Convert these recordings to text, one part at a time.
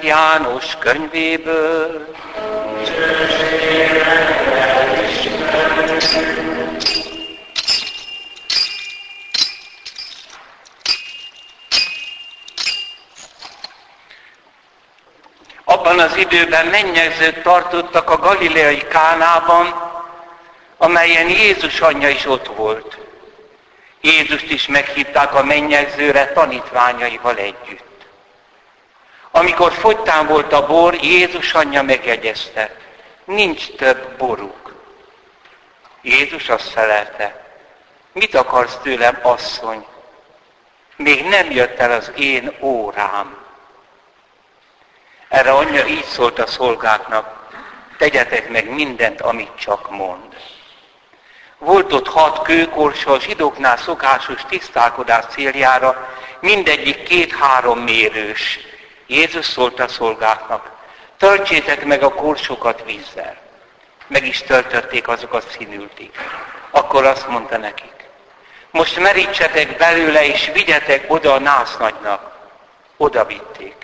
Szent János könyvéből. Abban az időben mennyegzőt tartottak a galileai Kánában, amelyen Jézus anyja is ott volt. Jézust is meghívták a mennyegzőre tanítványaival együtt. Amikor fogytán volt a bor, Jézus anyja megjegyezte, nincs több boruk. Jézus azt felelte, mit akarsz tőlem, asszony? Még nem jött el az én órám. Erre anyja így szólt a szolgáknak, tegyetek meg mindent, amit csak mond. Volt ott hat kőkorsa, a zsidóknál szokásos tisztálkodás céljára, mindegyik két-három mérős. Jézus szólt a szolgáknak, töltsétek meg a korsokat vízzel. Meg is töltötték, azokat színülték. Akkor azt mondta nekik, most merítsetek belőle, és vigyetek oda a násznagynak. Oda vitték.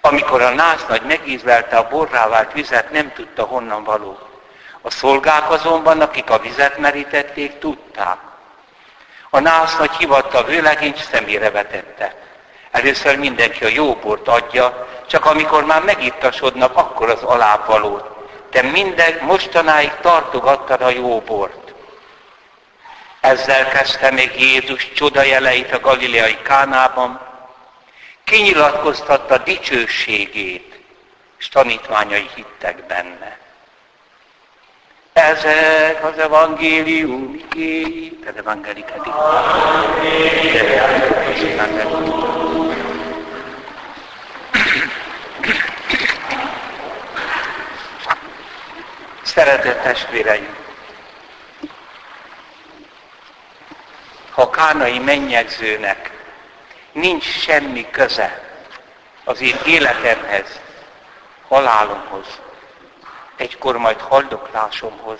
Amikor a násznagy megízlelte a borrá vált vizet, nem tudta honnan való. A szolgák azonban, akik a vizet merítették, tudták. A nász nagy hivatta vőlegény szemére vetette. Először mindenki a jó bort adja, csak amikor már megittasodnak, akkor az alávalót. Te minden mostanáig tartogattad a jó bort. Ezzel kezdte még Jézus csodajeleit a galileai Kánában, kinyilatkoztatta dicsőségét, és tanítványai hittek benne. Ezek az evangélium igéi, az evangelikedik. Szeretett testvéreim! Ha kánai mennyegzőnek nincs semmi köze az én életemhez, halálomhoz, egykor majd haldoklásomhoz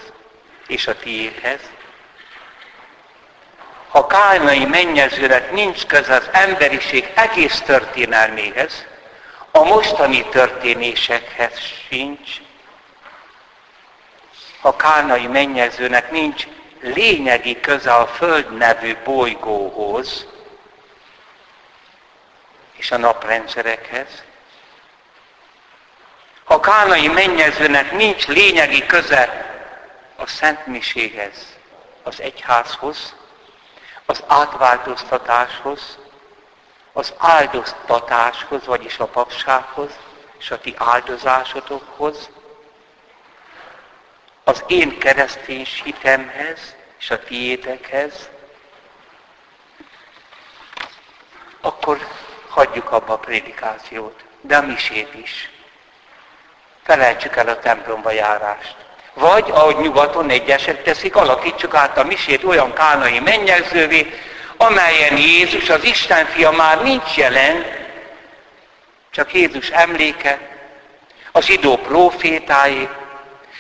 és a tiédhez. Ha kánai mennyezőnek nincs köze az emberiség egész történelméhez, a mostani történésekhez sincs, ha kánai mennyezőnek nincs lényegi köze a Föld nevű bolygóhoz és a naprendszerekhez, a kánai mennyezőnek nincs lényegi köze a szentmiséghez, az egyházhoz, az átváltoztatáshoz, az áldoztatáshoz, vagyis a papsághoz, és a ti áldozásotokhoz, az én keresztény hitemhez, és a tiétekhez, akkor hagyjuk abba a prédikációt, de a misét is felejtsük el a templomba járást. Vagy, ahogy nyugaton egyesek teszik, alakítsuk át a misét olyan kánai mennyegzővé, amelyen Jézus, az Isten fia már nincs jelen, csak Jézus emléke, az idó profétái,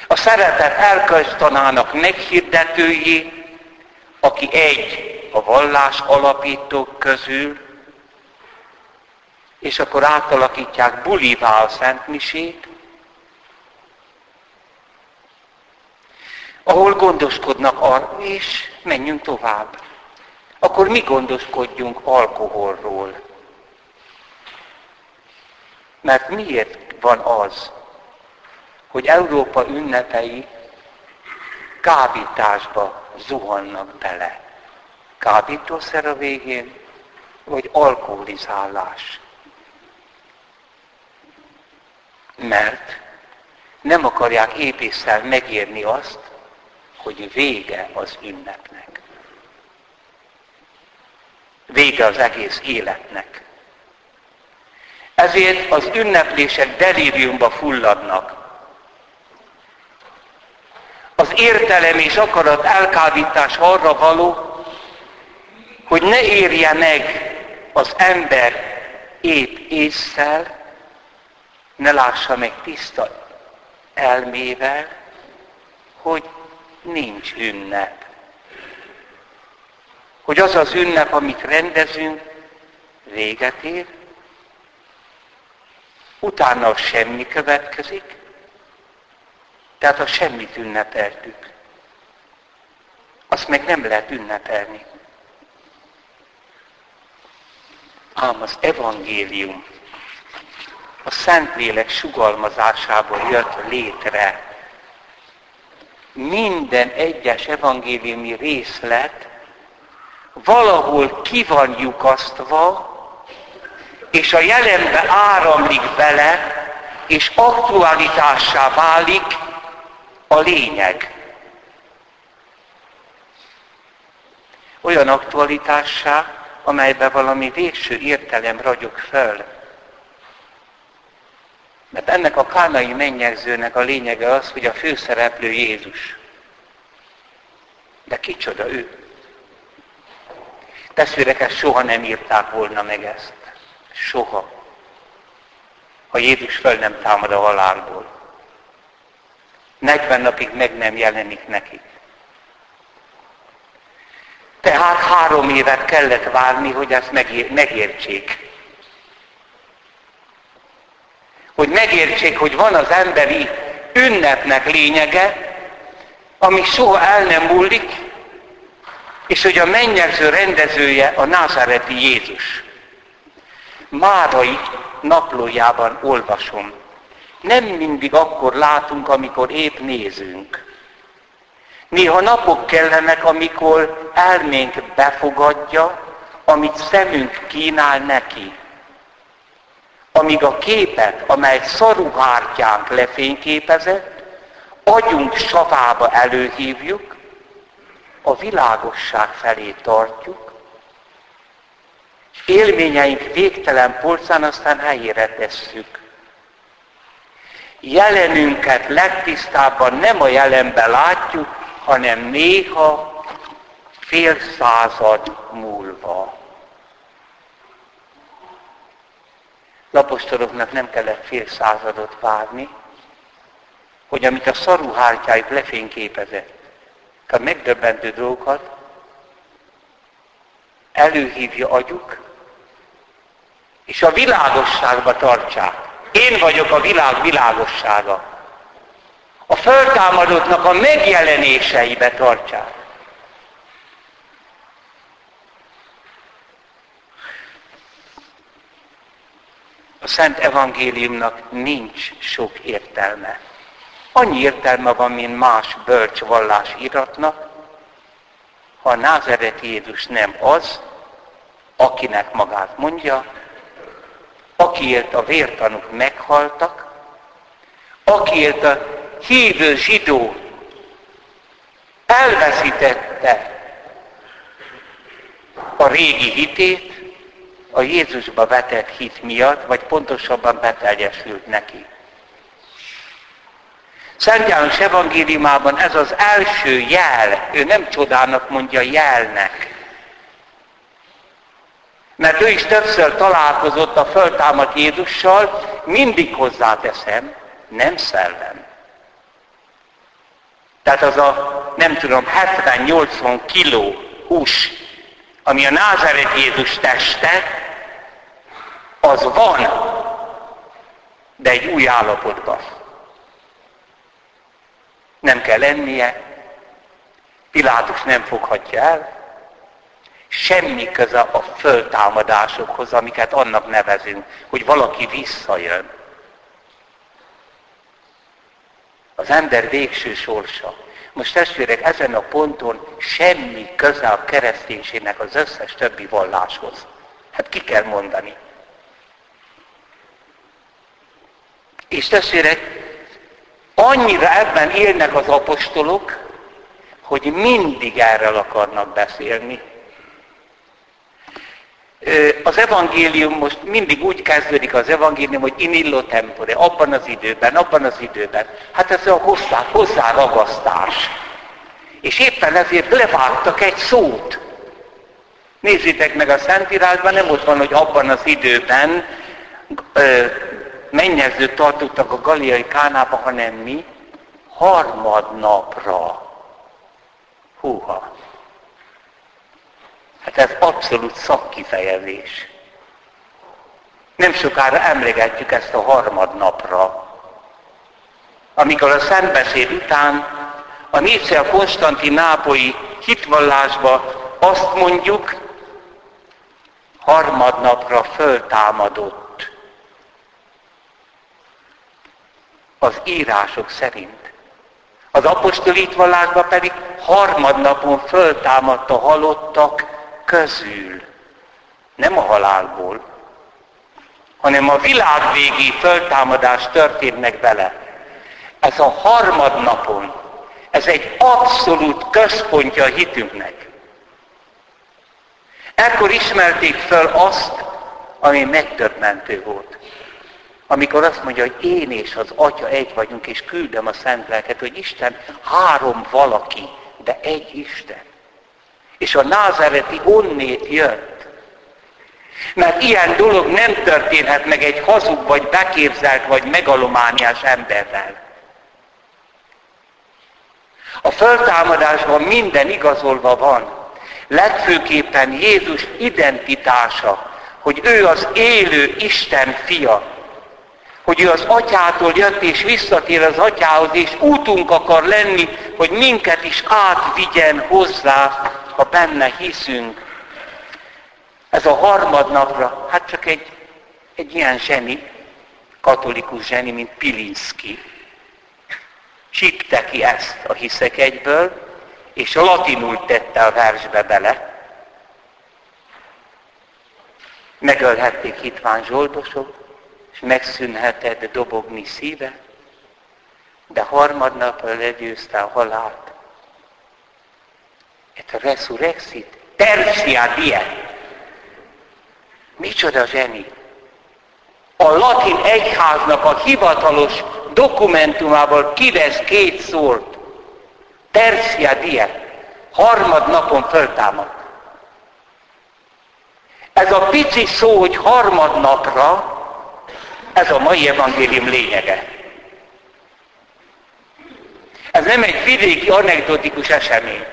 a szeretet elköztanának meghirdetői, aki egy a vallás alapítók közül, és akkor átalakítják bulivá a Szent Misét, ahol gondoskodnak arról, és menjünk tovább. Akkor mi gondoskodjunk alkoholról. Mert miért van az, hogy Európa ünnepei kábításba zuhannak bele? Kábítószer a végén, vagy alkoholizálás? Mert nem akarják épésszel megérni azt, hogy vége az ünnepnek. Vége az egész életnek. Ezért az ünneplések delíriumba fulladnak. Az értelem és akarat elkábítás arra való, hogy ne érje meg az ember épp észszel, ne lássa meg tiszta elmével, hogy nincs ünnep. Hogy az az ünnep, amit rendezünk, véget ér, utána semmi következik, tehát a semmit ünnepeltük. Azt meg nem lehet ünnepelni. Ám az evangélium a Szentlélek sugalmazásából jött létre. Minden egyes evangéliumi részlet valahol ki van lyukasztva, és a jelenbe áramlik bele, és aktualitássá válik a lényeg. Olyan aktualitássá, amelybe valami végső értelem ragyog föl. Mert ennek a kánai mennyegzőnek a lényege az, hogy a főszereplő Jézus. De kicsoda ő? Testvérek, ezt soha nem írták volna meg ezt. Soha. Ha Jézus föl nem támad a halálból. 40 napig meg nem jelenik nekik. Tehát három évet kellett várni, hogy ezt megértsék. Hogy megértsék, hogy van az emberi ünnepnek lényege, ami soha el nem múlik, és hogy a mennyegző rendezője a názáreti Jézus. Márai naplójában olvasom. Nem mindig akkor látunk, amikor épp nézünk. Néha napok kellenek, amikor elménk befogadja, amit szemünk kínál neki. Amíg a képet, amely szaruhártyánk lefényképezett, agyunk savába előhívjuk, a világosság felé tartjuk, élményeink végtelen polcán aztán helyére tesszük. Jelenünket legtisztábban nem a jelenben látjuk, hanem néha fél század múlva. Lapostoloknak nem kellett fél századot várni, hogy amit a szaruhártyájuk lefényképezett, a megdöbbentő dolgokat előhívja agyuk, és a világosságba tartsák. Én vagyok a világ világossága a föltámadottnak a megjelenéseibe tartsák. Szent Evangéliumnak nincs sok értelme. Annyi értelme van, mint más bölcs vallás iratnak, ha a názereti Jézus nem az, akinek magát mondja, akiért a vértanuk meghaltak, akiért a hívő zsidó elveszítette a régi hitét, a Jézusba vetett hit miatt, vagy pontosabban beteljesült neki. Szent János evangéliumában ez az első jel, ő nem csodának mondja jelnek. Mert ő is többször találkozott a föltámadt Jézussal, mindig hozzáteszem, nem szellem. Tehát az a, nem tudom, 70-80 kiló hús, ami a Názáret Jézus teste, az van, de egy új állapotban. Nem kell lennie, Pilátus nem foghatja el, semmi köze a föltámadásokhoz, amiket annak nevezünk, hogy valaki visszajön. az ember végső sorsa. Most testvérek, ezen a ponton semmi köze a kereszténységnek az összes többi valláshoz. Hát ki kell mondani. És testvérek, annyira ebben élnek az apostolok, hogy mindig erről akarnak beszélni. Az evangélium most mindig úgy kezdődik az evangélium, hogy in illo tempore, abban az időben, abban az időben. Hát ez a hozzá, hozzáragasztás. És éppen ezért levágtak egy szót. Nézzétek meg a Szentírásban, nem ott van, hogy abban az időben ö, mennyezőt tartottak a galiai kánába, hanem mi harmadnapra. Húha! Hát ez abszolút szakkifejezés. Nem sokára emlegetjük ezt a harmadnapra, amikor a szentbeszéd után a Nícia Konstantinápolyi hitvallásba azt mondjuk, harmadnapra föltámadott. Az írások szerint. Az apostoli hitvallásban pedig harmadnapon föltámadt a halottak közül. Nem a halálból, hanem a világvégi föltámadás történt meg vele. Ez a harmadnapon, ez egy abszolút központja a hitünknek. Ekkor ismerték föl azt, ami megdöbbentő volt. Amikor azt mondja, hogy én és az Atya egy vagyunk, és küldöm a Szent Lelket, hogy Isten három valaki, de egy Isten. És a názereti onnét jött. Mert ilyen dolog nem történhet meg egy hazug, vagy beképzelt, vagy megalomániás emberrel. A föltámadásban minden igazolva van. Legfőképpen Jézus identitása, hogy ő az élő Isten fia, hogy ő az atyától jött és visszatér az atyához, és útunk akar lenni, hogy minket is átvigyen hozzá, ha benne hiszünk. Ez a harmadnapra, hát csak egy, egy ilyen zseni, katolikus zseni, mint Pilinszki, csípte ki ezt a hiszek egyből, és latinul tette a versbe bele. Megölhették hitván zsoldosok, és megszűnhetett dobogni szíve, de harmadnapra legyőzte a halált. Et resurrexit, tertia die. Micsoda zseni! A latin egyháznak a hivatalos dokumentumával kivesz két szót. Tercia die. Harmad napon föltámad. Ez a pici szó, hogy harmadnapra, ez a mai evangélium lényege. Ez nem egy vidéki anekdotikus esemény.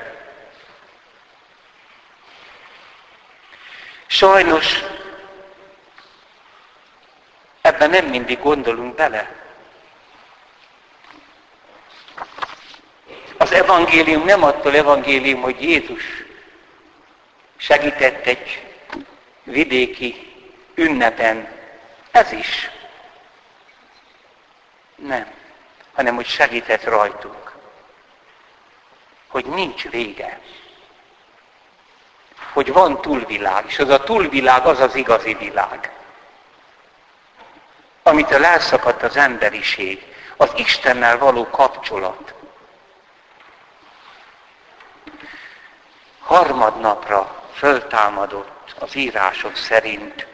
Sajnos ebben nem mindig gondolunk bele. Az evangélium nem attól evangélium, hogy Jézus segített egy vidéki ünnepen. Ez is. Nem. Hanem, hogy segített rajtunk. Hogy nincs vége. Hogy van túlvilág, és az a túlvilág az az igazi világ. Amitől elszakadt az emberiség, az Istennel való kapcsolat. harmadnapra föltámadott az írások szerint.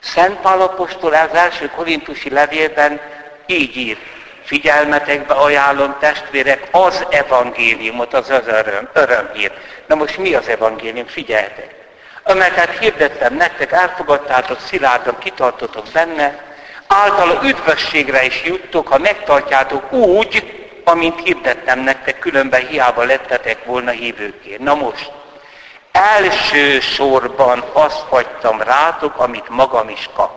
Szent Pál apostol az első korintusi levélben így ír, figyelmetekbe ajánlom testvérek az evangéliumot, az az öröm, örömhír. Na most mi az evangélium? Figyeljetek! Amelyet hirdettem nektek, elfogadtátok, szilárdan kitartotok benne, általa üdvösségre is juttok, ha megtartjátok úgy, amint hirdettem nektek, különben hiába lettetek volna hívőké. Na most, első sorban azt hagytam rátok, amit magam is kaptam.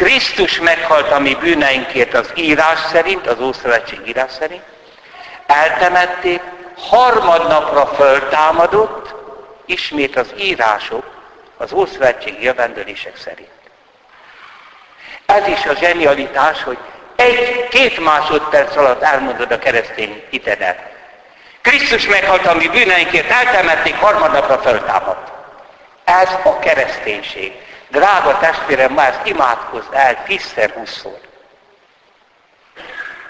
Krisztus meghalt a mi bűneinkért az írás szerint, az Ószövetség írás szerint, eltemették, harmadnapra föltámadott, ismét az írások, az Ószövetség jövendőlések szerint. Ez is a zsenialitás, hogy egy-két másodperc alatt elmondod a keresztény hitedet. Krisztus meghalt a mi bűneinkért, eltemették, harmadnapra föltámadt. Ez a kereszténység. Drága testvérem, már ezt imádkozz el tízszer, húszszor.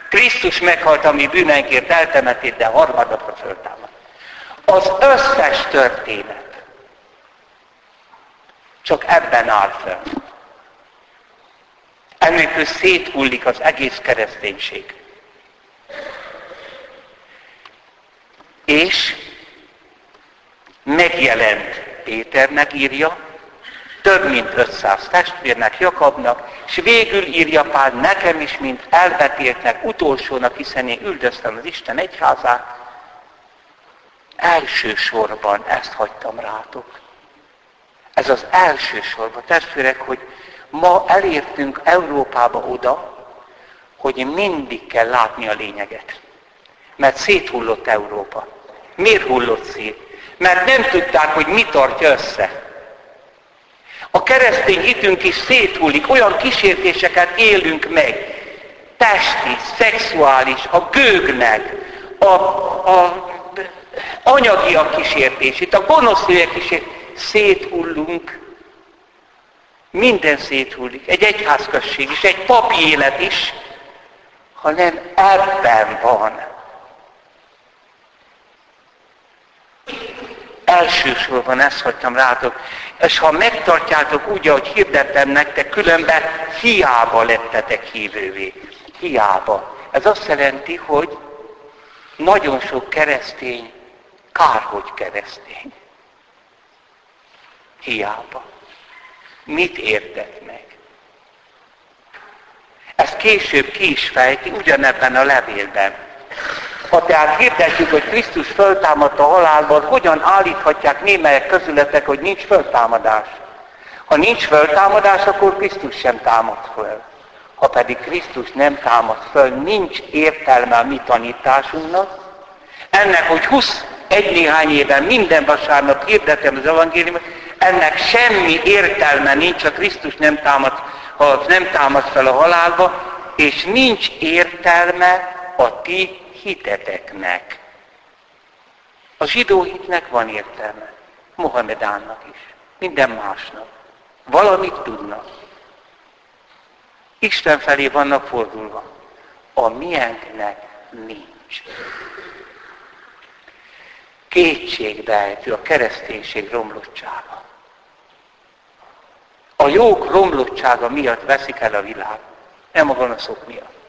Krisztus meghalt a mi bűneinkért, eltemették, de harmadnapra föltámadt. Az összes történet csak ebben áll fel. Ennélkül széthullik az egész kereszténység. És megjelent Péternek írja, több mint 500 testvérnek, Jakabnak, és végül írja Pál nekem is, mint elvetéltnek, utolsónak, hiszen én üldöztem az Isten egyházát, elsősorban ezt hagytam rátok. Ez az elsősorban, testvérek, hogy ma elértünk Európába oda, hogy mindig kell látni a lényeget. Mert széthullott Európa. Miért hullott szét? Mert nem tudták, hogy mi tartja össze. A keresztény hitünk is széthullik, olyan kísértéseket élünk meg. Testi, szexuális, a gőgnek, a, a anyagi a kísértését, a gonosz kísértését. Széthullunk. Minden széthullik. Egy egyházközség is, egy papi élet is, hanem ebben van. Elsősorban ezt hagytam rátok. És ha megtartjátok úgy, ahogy hirdettem nektek, különben hiába lettetek hívővé. Hiába. Ez azt jelenti, hogy nagyon sok keresztény, kárhogy keresztény. Hiába. Mit értett meg? Ezt később ki is fejti, ugyanebben a levélben. Ha tehát hirdetjük, hogy Krisztus föltámadt a halálban, hogyan állíthatják némelyek közületek, hogy nincs föltámadás? Ha nincs föltámadás, akkor Krisztus sem támad föl. Ha pedig Krisztus nem támad föl, nincs értelme a mi tanításunknak. Ennek, hogy 21 néhány éven minden vasárnap hirdetem az evangéliumot, ennek semmi értelme nincs, ha Krisztus nem támad, ha nem támad fel a halálba, és nincs értelme a ti hiteteknek. A zsidó hitnek van értelme. Mohamedánnak is. Minden másnak. Valamit tudnak. Isten felé vannak fordulva. A miénknek nincs. Kétségbejtő a kereszténység romlottsága. A jók romlottsága miatt veszik el a világ, nem a gonoszok miatt.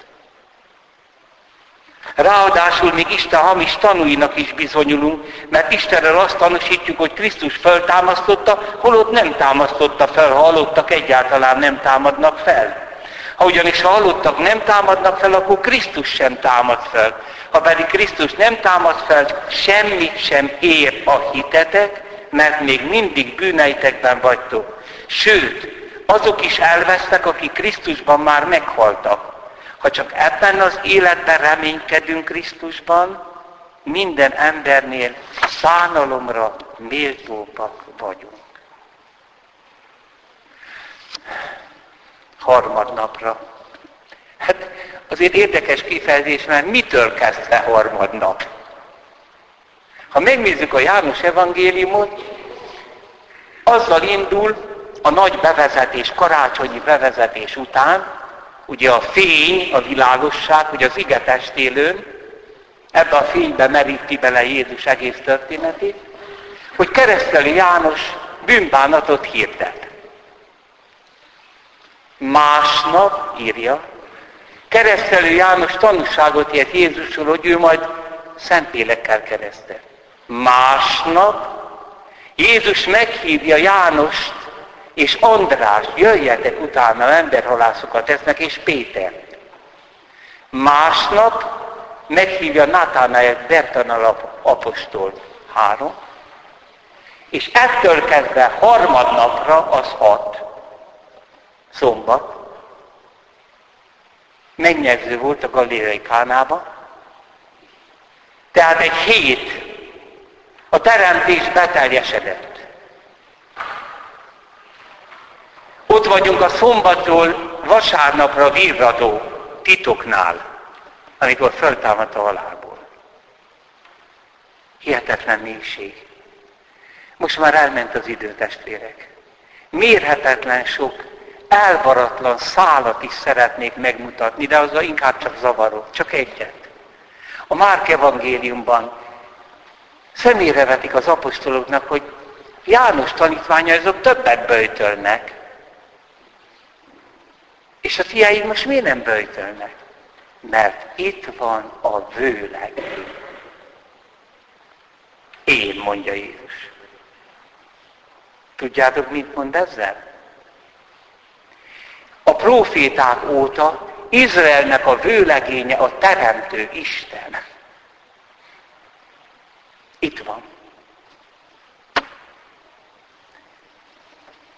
Ráadásul még Isten hamis tanúinak is bizonyulunk, mert Istenről azt tanúsítjuk, hogy Krisztus föltámasztotta, holott nem támasztotta fel, ha halottak egyáltalán nem támadnak fel. Ha ugyanis a halottak nem támadnak fel, akkor Krisztus sem támad fel. Ha pedig Krisztus nem támad fel, semmit sem ér a hitetek, mert még mindig bűneitekben vagytok. Sőt, azok is elvesztek, akik Krisztusban már meghaltak. Ha csak ebben az életben reménykedünk Krisztusban, minden embernél szánalomra méltóbbak vagyunk. Harmadnapra. Hát azért érdekes kifejezés, mert mitől kezdve harmadnap? Ha megnézzük a János evangéliumot, azzal indul a nagy bevezetés, karácsonyi bevezetés után, ugye a fény, a világosság, hogy az ige testélőn, ebbe a fénybe meríti bele Jézus egész történetét, hogy kereszteli János bűnbánatot hirdet. Másnap, írja, keresztelő János tanúságot ért Jézusról, hogy ő majd szentélekkel keresztel. Másnap Jézus meghívja Jánost és András, jöjjetek utána, emberhalászokat tesznek, és Péter. Másnap meghívja Natánáját, Bertanal apostol, három, és ettől kezdve harmadnapra az hat, szombat, megnyerző volt a galileai kánába, tehát egy hét. A teremtés beteljesedett. Ott vagyunk a szombatról vasárnapra virradó titoknál, amikor föltámadt a halálból. Hihetetlen mélység. Most már elment az idő, testvérek. Mérhetetlen sok elvaratlan szálat is szeretnék megmutatni, de az inkább csak zavarok, csak egyet. A Márk evangéliumban személyre vetik az apostoloknak, hogy János tanítványa azok többet böjtölnek, és a fiáid most miért nem böjtölnek? Mert itt van a vőleg. Én, mondja Jézus. Tudjátok, mit mond ezzel? A proféták óta Izraelnek a vőlegénye a teremtő Isten. Itt van.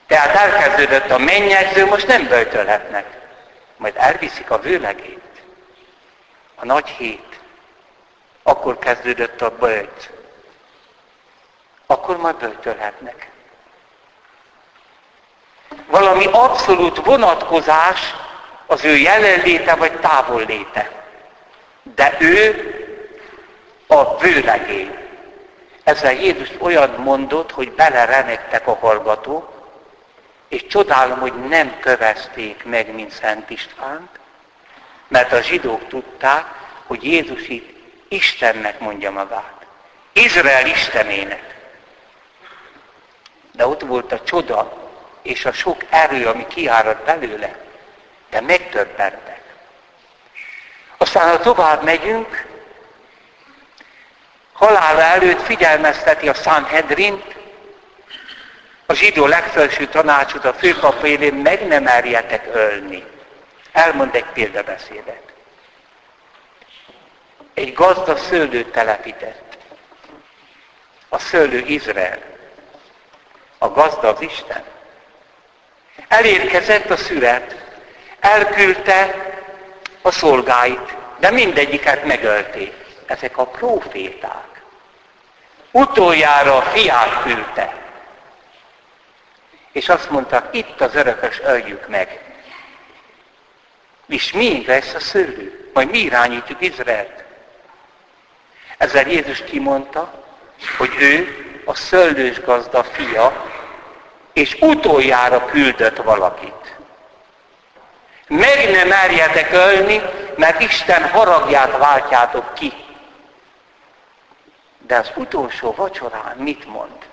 Tehát elkezdődött a mennyegző, most nem böjtölhetnek. Majd elviszik a vőlegét. A nagy hét. Akkor kezdődött a böjt. Akkor majd böjtölhetnek. Valami abszolút vonatkozás az ő jelenléte vagy távolléte. De ő a vőlegény. Ezzel Jézus olyan mondott, hogy belerenegtek a hallgatók, és csodálom, hogy nem kövezték meg, mint Szent Istvánt, mert a zsidók tudták, hogy Jézus itt Istennek mondja magát. Izrael Istenének. De ott volt a csoda és a sok erő, ami kiárad belőle, de megtöbbentek. Aztán, ha tovább megyünk, halála előtt figyelmezteti a Sanhedrint, a zsidó legfelső tanácsot a főpap élén meg nem merjetek ölni. Elmond egy példabeszédet. Egy gazda szőlőt telepített. A szőlő Izrael. A gazda az Isten. Elérkezett a szüret. Elküldte a szolgáit, de mindegyiket megölték. Ezek a proféták. Utoljára a fiát küldte. És azt mondták, itt az örökös, öljük meg. És mi lesz a szőlő? Majd mi irányítjuk Izraelt. Ezzel Jézus kimondta, hogy ő a szőlős gazda fia, és utoljára küldött valakit. Meg nem merjetek ölni, mert Isten haragját váltjátok ki. De az utolsó vacsorán mit mond?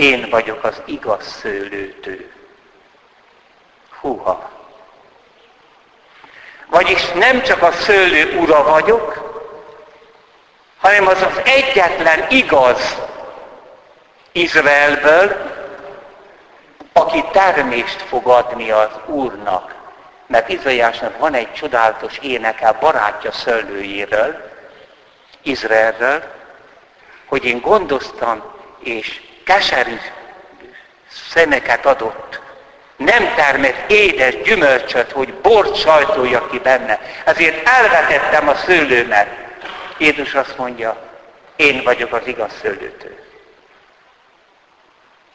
Én vagyok az igaz szőlőtő. Húha! Vagyis nem csak a szőlő ura vagyok, hanem az az egyetlen igaz Izraelből, aki termést fog adni az Úrnak. Mert Izraelásnak van egy csodálatos éneke barátja szőlőjéről, Izraelről, hogy én gondoztam és keserű szemeket adott. Nem termett édes gyümölcsöt, hogy bort sajtolja ki benne. Ezért elvetettem a szőlőmet. Jézus azt mondja, én vagyok az igaz szőlőtő.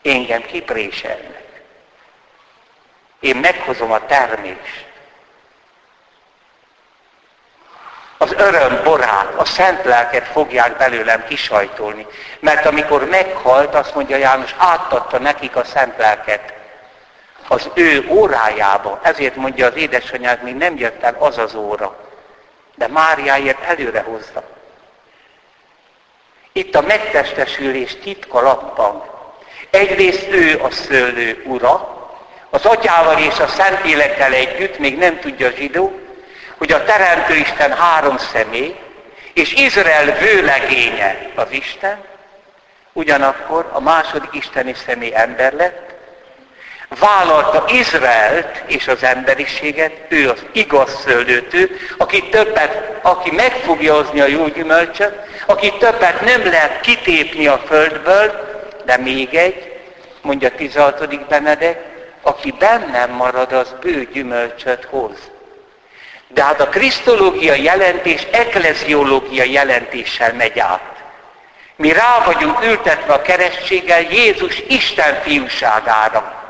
Engem kipréselnek. Én meghozom a termést. Az öröm borát, a szent lelket fogják belőlem kisajtolni. Mert amikor meghalt, azt mondja János, átadta nekik a szent lelket az ő órájába. Ezért mondja az édesanyád, még nem jött el az az óra. De Máriáért előre hozza. Itt a megtestesülés titka lappang. Egyrészt ő a szőlő ura, az atyával és a szentélekkel együtt, még nem tudja a zsidó, hogy a Teremtő Isten három személy, és Izrael vőlegénye az Isten, ugyanakkor a második isteni személy ember lett, vállalta Izraelt és az emberiséget, ő az igaz szőlőtő, aki többet, aki meg fogja hozni a jó gyümölcsöt, aki többet nem lehet kitépni a földből, de még egy, mondja 16. Benedek, aki bennem marad, az bő gyümölcsöt hoz. De hát a krisztológia jelentés ekleziológia jelentéssel megy át. Mi rá vagyunk ültetve a keresztséggel Jézus Isten fiúságára.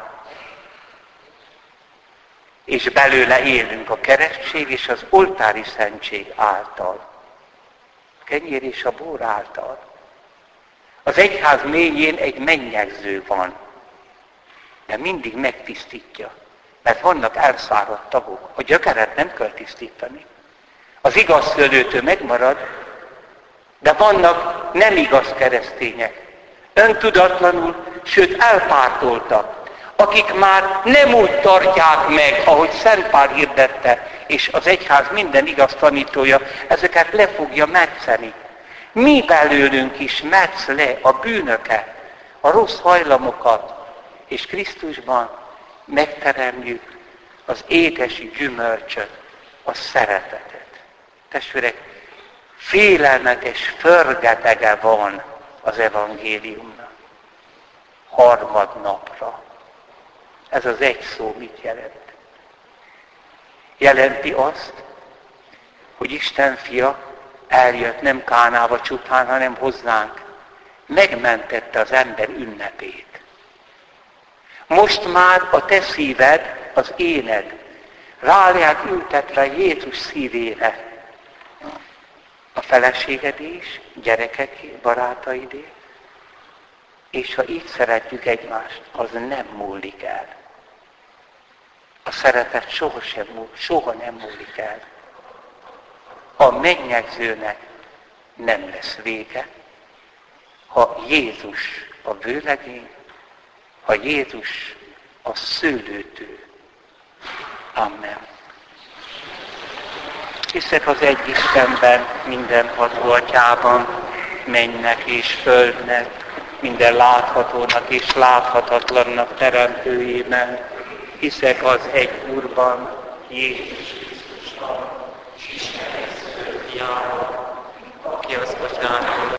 És belőle élünk a keresztség és az oltári szentség által. A kenyér és a bor által. Az egyház mélyén egy mennyegző van, de mindig megtisztítja. Mert vannak elszáradt tagok. A gyökeret nem kell tisztítani. Az igaz szőlőtő megmarad, de vannak nem igaz keresztények. Öntudatlanul, sőt elpártoltak, akik már nem úgy tartják meg, ahogy Szent hirdette, és az egyház minden igaz tanítója ezeket le fogja metszeni. Mi belőlünk is metsz le a bűnöket, a rossz hajlamokat, és Krisztusban megteremjük az édesi gyümölcsöt, a szeretetet. Testvérek, félelmetes förgetege van az evangéliumnak. harmadnapra. Ez az egy szó mit jelent? Jelenti azt, hogy Isten fia eljött nem Kánába csupán, hanem hozzánk. Megmentette az ember ünnepét. Most már a te szíved, az éned, ráját ültetve Jézus szívére. A feleséged is, gyerekek, barátaidé. És ha így szeretjük egymást, az nem múlik el. A szeretet soha, sem soha nem múlik el. A mennyegzőnek nem lesz vége, ha Jézus a vőlegény, ha Jézus a szőlőtő. Amen. Hiszek az egy Istenben, mindenható atyában, mennek és földnek, minden láthatónak és láthatatlannak teremtőjében. Hiszek az egy Úrban, Jézus Krisztusban, Isten aki az atyának